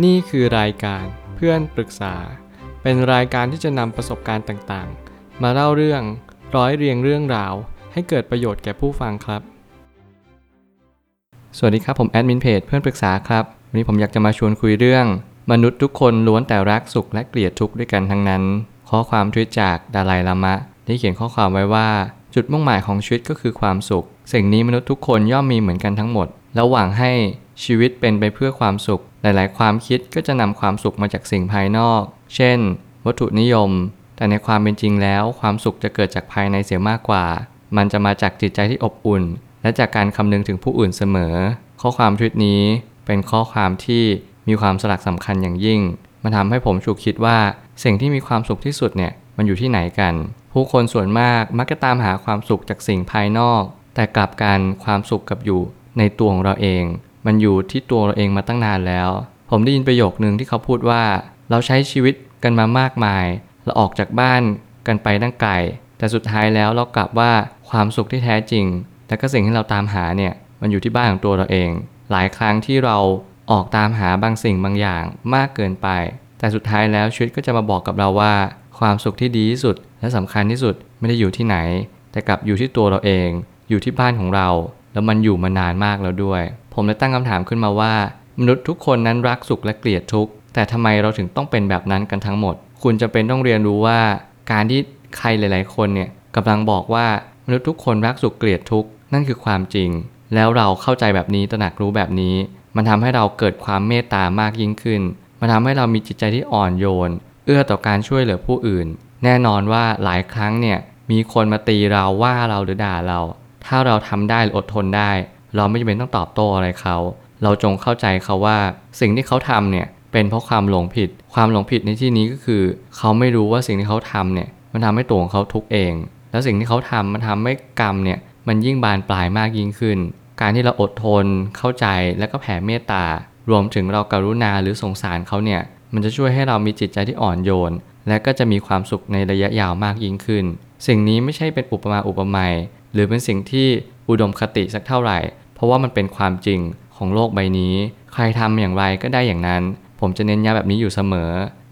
นี่คือรายการเพื่อนปรึกษา เป็นรายการที่จะนำประสบการณ์ต่างๆ มาเล่าเรื่องร้อยเรียงเรื่องราว ให้เกิดประโยชน์แก่ผู้ฟังครับ สวัสดีครับผมแอดมินเพจเพื่อนปรึกษาครับวันนี้ผมอยากจะมาชวนคุยเรื่อง มนุษย์ทุกคนล้วนแต่รักสุขและเกลียดทุกข์ด้วยกันทั้งนั้น ข้อความทวิตจากดาไลลามะได้เขียนข้อความไว้ว่า จุดมุ่งหมายของชีวิตก็คือความสุข สิ่งนี้มนุษย์ทุกคนย่อมมีเหมือนกันทั้งหมดแล้วหวังให้ชีวิตเป็นไปเพื่อความสุข หลายๆ ความคิดก็จะนำความสุขมาจากสิ่งภายนอก เช่น วัตถุนิยม แต่ในความเป็นจริงแล้ว ความสุขจะเกิดจากภายในเสียมากกว่า มันจะมาจากจิตใจที่อบอุ่น และจากการคำนึงถึงผู้อื่นเสมอ ข้อความทวิตนี้เป็นข้อความที่มีความสลักสำคัญอย่างยิ่ง มันทำให้ผมฉุกคิดว่า สิ่งที่มีความสุขที่สุดเนี่ยมันอยู่ที่ไหนกัน ผู้คนส่วนมากมักจะตามหาความสุขจากสิ่งภายนอก แต่กลับกันความสุขกับอยู่ในตัวของเราเอง มันอยู่ที่ตัวเราเองมาตั้งนานแล้ว ผมได้ยินประโยคนึงที่เขาพูดว่า เราใช้ชีวิตกันมามากมาย เราออกจากบ้านกันไปตั้งไกล แต่สุดท้ายแล้วเรากลับว่าความสุขที่แท้จริง และก็สิ่งที่เราตามหาเนี่ย มันอยู่ที่บ้านของตัวเราเอง หลายครั้งที่เราออกตามหาบางสิ่งบางอย่างมากเกินไป แต่สุดท้ายแล้วชีวิตก็จะมาบอกกับเราว่า ความสุขที่ดีที่สุด และสำคัญที่สุดไม่ได้อยู่ที่ไหน แต่กลับอยู่ที่ตัวเราเอง อยู่ที่บ้านของเรา แล้วมันอยู่มานานมากแล้วด้วย ผมเลยตั้งคำถามขึ้นมาว่า มนุษย์ทุกคนนั้นรักสุขและเกลียดทุกข์แต่ทำไมเราถึงต้องเป็นแบบนั้นกันทั้งหมด คุณจะเป็นต้องเรียนรู้ว่า การที่ใครหลาย ๆ คนเนี่ยกำลังบอกว่ามนุษย์ทุกคนรักสุขเกลียดทุกข์นั่นคือความจริง แล้วเราเข้าใจแบบนี้ตระหนักรู้แบบนี้ มันทำให้เราเกิดความเมตตามากยิ่งขึ้น มันทำให้เรามีจิตใจที่อ่อนโยน เอื้อต่อการช่วยเหลือผู้อื่น แน่นอนว่าหลายครั้งเนี่ยมีคนมาตีเราว่าเราหรือด่าเรา ถ้าเราทำได้หรืออดทนได้ เราไม่จำเป็นต้องตอบโต้อะไรเขา เราจงเข้าใจเขาว่าสิ่งที่เขาทำเนี่ยเป็นเพราะความหลงผิด ความหลงผิดในที่นี้ก็คือ เขาไม่รู้ว่าสิ่งที่เขาทำเนี่ยมันทำให้ตัวของเขาทุกเอง แล้วสิ่งที่เขาทำมันทำให้กรรมเนี่ยมันยิ่งบานปลายมากยิ่งขึ้น การที่เราอดทนเข้าใจและก็แผ่เมตตารวมถึงเราการุณาหรือสงสารเขาเนี่ยมันจะช่วยให้เรามีจิตใจที่อ่อนโยน และก็จะมีความสุขในระยะยาวมากยิ่งขึ้น สิ่งนี้ไม่ใช่เป็นอุปมาอุปไมยหรือเป็นสิ่งที่อุดมคติสักเท่าไหร่ ราะว่ามันเป็นความจริงของโลกใบนี้ ใครทำอย่างไรก็ได้อย่างนั้น ผมจะเน้นย้ำแบบนี้อยู่เสมอ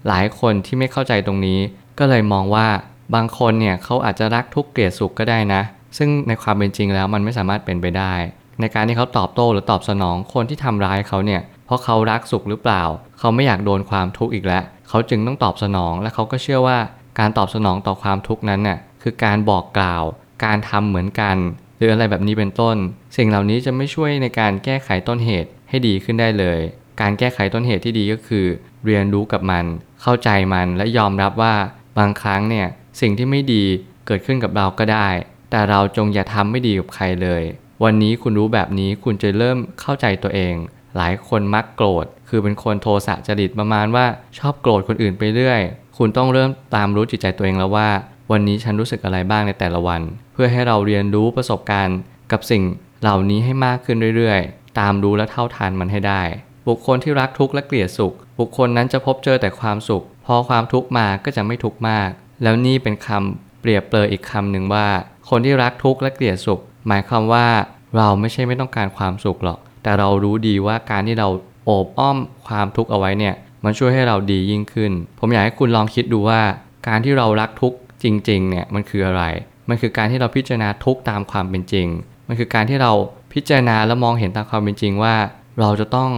หลายคนที่ไม่เข้าใจตรงนี้ ก็เลยมองว่าบางคนเนี่ยเขาอาจจะรักทุกเกลียดสุขก็ได้นะ ซึ่งในความเป็นจริงแล้วมันไม่สามารถเป็นไปได้ ในการที่เขาตอบโต้หรือตอบสนองคนที่ทำร้ายเขาเนี่ยเพราะเขารักสุขหรือเปล่า เขาไม่อยากโดนความทุกข์อีกแล้ว เขาจึงต้องตอบสนองและเขาก็เชื่อว่าการตอบสนองต่อความทุกข์นั้นน่ะคือการบอกกล่าว การทำเหมือนกัน หรืออะไรแบบนี้เป็นต้น สิ่งเหล่านี้จะไม่ช่วยในการแก้ไขต้นเหตุให้ดีขึ้นได้เลย การแก้ไขต้นเหตุที่ดีก็คือ เรียนรู้กับมัน เข้าใจมันและยอมรับว่าบางครั้งเนี่ยสิ่งที่ไม่ดีเกิดขึ้นกับเราก็ได้ แต่เราจงอย่าทำไม่ดีกับใครเลย วันนี้คุณรู้แบบนี้คุณจะเริ่มเข้าใจตัวเอง หลายคนมักโกรธ คือเป็นคนโทสะจริตประมาณว่าชอบโกรธคนอื่นไปเรื่อย คุณต้องเริ่มตามรู้จิตใจตัวเองแล้วว่า วันนี้ฉันรู้สึกอะไรบ้างในแต่ละวัน เพื่อให้เราเรียนรู้ประสบการณ์ กับสิ่งเหล่านี้ให้มากขึ้นเรื่อยๆ ตามรู้และเท่าทันมันให้ได้ บุคคลที่รักทุกข์และเกลียดสุข บุคคลนั้นจะพบเจอแต่ความสุข พอความทุกข์มาก็จะไม่ทุกข์มาก แล้วนี่เป็นคำเปรียบเปรยอีกคำหนึ่งว่า คนที่รักทุกข์และเกลียดสุข หมายความว่าเราไม่ใช่ไม่ต้องการความสุขหรอก แต่เรารู้ดีว่าการที่เราโอบอ้อมความทุกข์เอาไว้เนี่ย มันช่วยให้เราดียิ่งขึ้น ผมอยากให้คุณลองคิดดูว่า การที่เรารักทุกข์ จริงๆเนี่ยมันคืออะไร มันคือการที่เราพิจารณาทุกตามความเป็นจริง มันคือการที่เราพิจารณาและมองเห็นตามความเป็นจริงว่า เราจะต้อง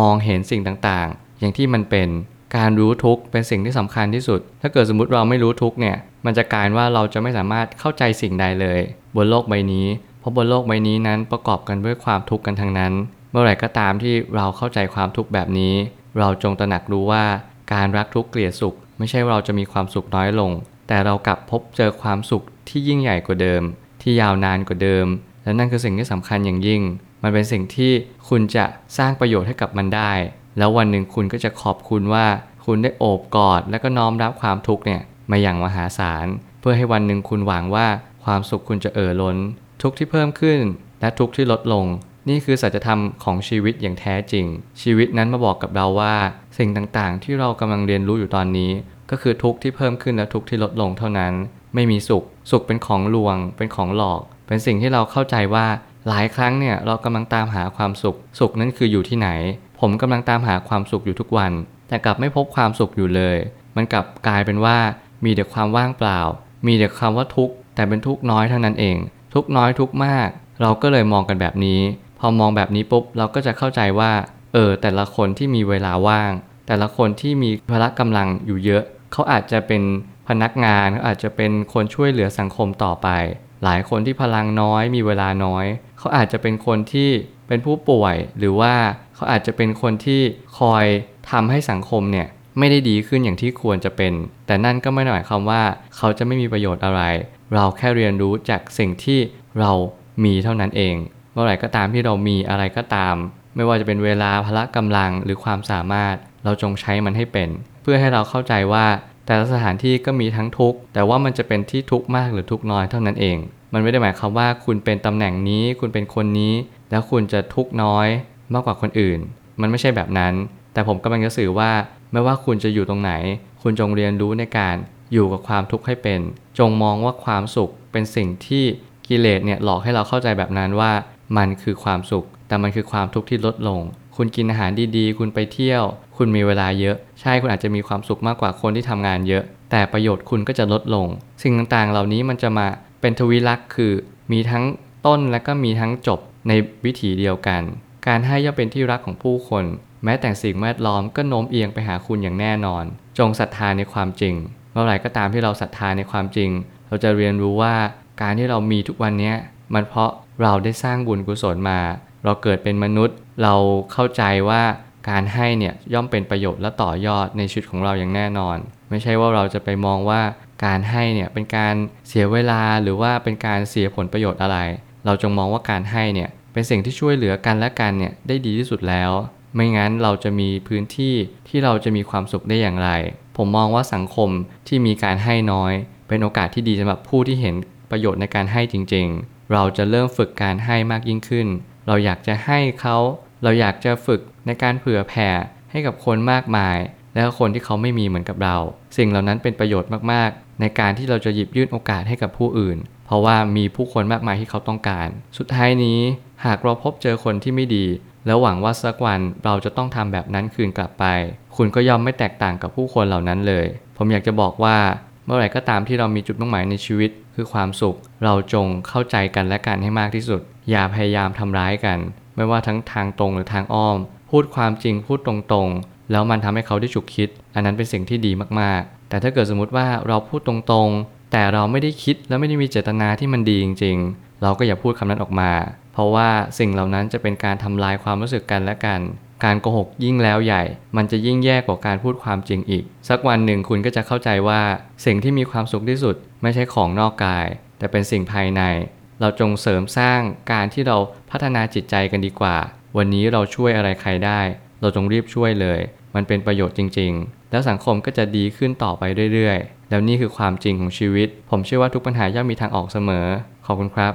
มองเห็นสิ่งต่างๆ อย่างที่มันเป็นการรู้ทุกเป็นสิ่งที่สำคัญที่สุด ถ้าเกิดสมมติเราไม่รู้ทุกเนี่ย มันจะกลายว่าเราจะไม่สามารถเข้าใจสิ่งใดเลย บนโลกใบนี้ เพราะบนโลกใบนี้นั้นประกอบกันด้วยความทุกข์กันทั้งนั้น เมื่อไหร่ก็ตามที่เราเข้าใจความทุกข์แบบนี้ เราจงตระหนักรู้ว่าการรักทุกข์เกลียดสุข ไม่ใช่ว่าเราจะมีความสุขน้อยลง แต่เรากลับพบเจอความสุขที่ยิ่งใหญ่กว่าเดิม ที่ยาวนานกว่าเดิม และนั่นคือสิ่งที่สำคัญอย่างยิ่ง มันเป็นสิ่งที่คุณจะสร้างประโยชน์ให้กับมันได้ แล้ววันหนึ่งคุณก็จะขอบคุณว่าคุณได้โอบกอด และก็น้อมรับความทุกข์เนี่ยมาอย่างมหาศาล เพื่อให้วันหนึ่งคุณหวังว่าความสุขคุณจะเอ่อล้น ทุกที่เพิ่มขึ้น และทุกที่ลดลง นี่คือสัจธรรมของชีวิตอย่างแท้จริง ชีวิตนั้นมาบอกกับเราว่า สิ่งต่างๆ ที่เรากำลังเรียนรู้อยู่ตอนนี้ ก็คือทุกข์ที่เพิ่มขึ้นและทุกข์ที่ลดลงเท่านั้น ไม่มีสุข สุขเป็นของลวง เป็นของหลอก เป็นสิ่งที่เราเข้าใจว่าหลายครั้งเนี่ยเรากำลังตามหาความสุข สุขนั้นคืออยู่ที่ไหน ผมกำลังตามหาความสุขอยู่ทุกวัน แต่กลับไม่พบความสุขอยู่เลย มันกลับกลายเป็นว่ามีแต่ความว่างเปล่า มีแต่คำว่าทุกข์แต่เป็นทุกข์น้อยเท่านั้นเอง ทุกข์น้อยทุกข์มาก เราก็เลยมองกันแบบนี้ พอมองแบบนี้ปุ๊บเราก็จะเข้าใจว่า เออแต่ละคนที่มีเวลาว่าง แต่ละคนที่มีพละกำลังอยู่เยอะ เขาอาจจะเป็นพนักงานเขาอาจจะเป็นคนช่วยเหลือสังคมต่อไป หลายคนที่พลังน้อยมีเวลาน้อย เขาอาจจะเป็นคนที่เป็นผู้ป่วย หรือว่าเขาอาจจะเป็นคนที่คอยทำให้สังคมเนี่ยไม่ได้ดีขึ้นอย่างที่ควรจะเป็น แต่นั่นก็ไม่ได้หมายความว่า เขาจะไม่มีประโยชน์อะไร เราแค่เรียนรู้จากสิ่งที่เรามีเท่านั้นเอง เมื่อไหร่ก็ตามที่เรามีอะไรก็ตาม ไม่ว่าจะเป็นเวลาพละกำลังหรือความสามารถ เราจงใช้มันให้เป็น พื่อให้เราเข้าใจว่า แต่ละสถานที่ก็มีทั้งทุกข์ แต่ว่ามันจะเป็นที่ทุกข์มากหรือทุกข์น้อยเท่านั้นเอง มันไม่ได้หมายความว่าคุณเป็นตำแหน่งนี้ คุณเป็นคนนี้ แล้วคุณจะทุกข์น้อยมากกว่าคนอื่น มันไม่ใช่แบบนั้น แต่ผมกำลังจะสื่อว่า ไม่ว่าคุณจะอยู่ตรงไหน คุณจงเรียนรู้ในการอยู่กับความทุกข์ให้เป็น จงมองว่าความสุขเป็นสิ่งที่กิเลสเนี่ยหลอกให้เราเข้าใจแบบนั้นว่า มันคือความสุข แต่มันคือความทุกข์ที่ลดลง คุณกินอาหารดีๆ คุณไปเที่ยว คุณมีเวลาเยอะ ใช่คุณอาจจะมีความสุขมากกว่าคนที่ทำงานเยอะ แต่ประโยชน์คุณก็จะลดลง สิ่งต่างๆ เหล่านี้มันจะมาเป็นทวิลักษ์คือ มีทั้งต้นและก็มีทั้งจบในวิถีเดียวกัน การให้ย่อมเป็นที่รักของผู้คน แม้แต่สิ่งแวดล้อมก็โน้มเอียงไปหาคุณอย่างแน่นอน จงศรัทธาในความจริง เมื่อไหร่ก็ตามที่เราศรัทธาในความจริง เราจะเรียนรู้ว่าการที่เรามีทุกวันนี้มันเพราะเราได้สร้างบุญกุศลมา เราเกิดเป็นมนุษย์ เราเข้าใจว่าการให้เนี่ยย่อมเป็นประโยชน์และต่อยอดในชีวิตของเราอย่างแน่นอน ไม่ใช่ว่าเราจะไปมองว่าการให้เนี่ยเป็นการเสียเวลาหรือว่าเป็นการเสียผลประโยชน์อะไร เราจงมองว่าการให้เนี่ยเป็นสิ่งที่ช่วยเหลือกันและกันเนี่ยได้ดีที่สุดแล้ว ไม่งั้นเราจะมีพื้นที่ที่เราจะมีความสุขได้อย่างไร ผมมองว่าสังคมที่มีการให้น้อย เป็นโอกาสที่ดีสำหรับผู้ที่เห็นประโยชน์ในการให้จริง ๆ เราจะเริ่มฝึกการให้มากยิ่งขึ้น เราอยากจะให้เขาเราอยากจะฝึกในการเผื่อแผ่ให้กับคนมากมาย และคนที่เขาไม่มีเหมือนกับเรา สิ่งเหล่านั้นเป็นประโยชน์มากๆ ในการที่เราจะหยิบยื่นโอกาสให้กับผู้อื่น เพราะว่ามีผู้คนมากมายที่เขาต้องการ สุดท้ายนี้หากเราพบเจอคนที่ไม่ดี แล้วหวังว่าสักวันเราจะต้องทำแบบนั้นคืนกลับไป คุณก็ยอมไม่แตกต่างกับผู้คนเหล่านั้นเลย ผมอยากจะบอกว่า เมื่อไหร่ก็ตามที่เรามีจุดมุ่งหมายในชีวิต คือความสุข เราจงเข้าใจกันและกันให้มากที่สุด อย่าพยายามทำร้ายกัน ไม่ว่าทั้งทางตรงหรือทางอ้อม พูดความจริงพูดตรงๆ แล้วมันทำให้เขาได้ฉุกคิด อันนั้นเป็นสิ่งที่ดีมากๆ แต่ถ้าเกิดสมมติว่าเราพูดตรงๆ แต่เราไม่ได้คิดและไม่ได้มีเจตนาที่มันดีจริง ๆ เราก็อย่าพูดคำนั้นออกมา เพราะว่าสิ่งเหล่านั้นจะเป็นการทำลายความรู้สึกกันและกัน การโกหกยิ่งแล้วใหญ่ มันจะยิ่งแย่กว่าการพูดความจริงอีก สักวันหนึ่งคุณก็จะเข้าใจว่า สิ่งที่มีความสุขที่สุด ไม่ใช่ของนอกกาย แต่เป็นสิ่งภายใน เราจงเสริมสร้างการที่เราพัฒนาจิตใจกันดีกว่า วันนี้เราช่วยอะไรใครได้ เราจงรีบช่วยเลย มันเป็นประโยชน์จริง ๆ แล้วสังคมก็จะดีขึ้นต่อไปเรื่อยๆ แล้วนี่คือความจริงของชีวิต ผมเชื่อว่าทุกปัญหาย่อมมีทางออกเสมอ ขอบคุณครับ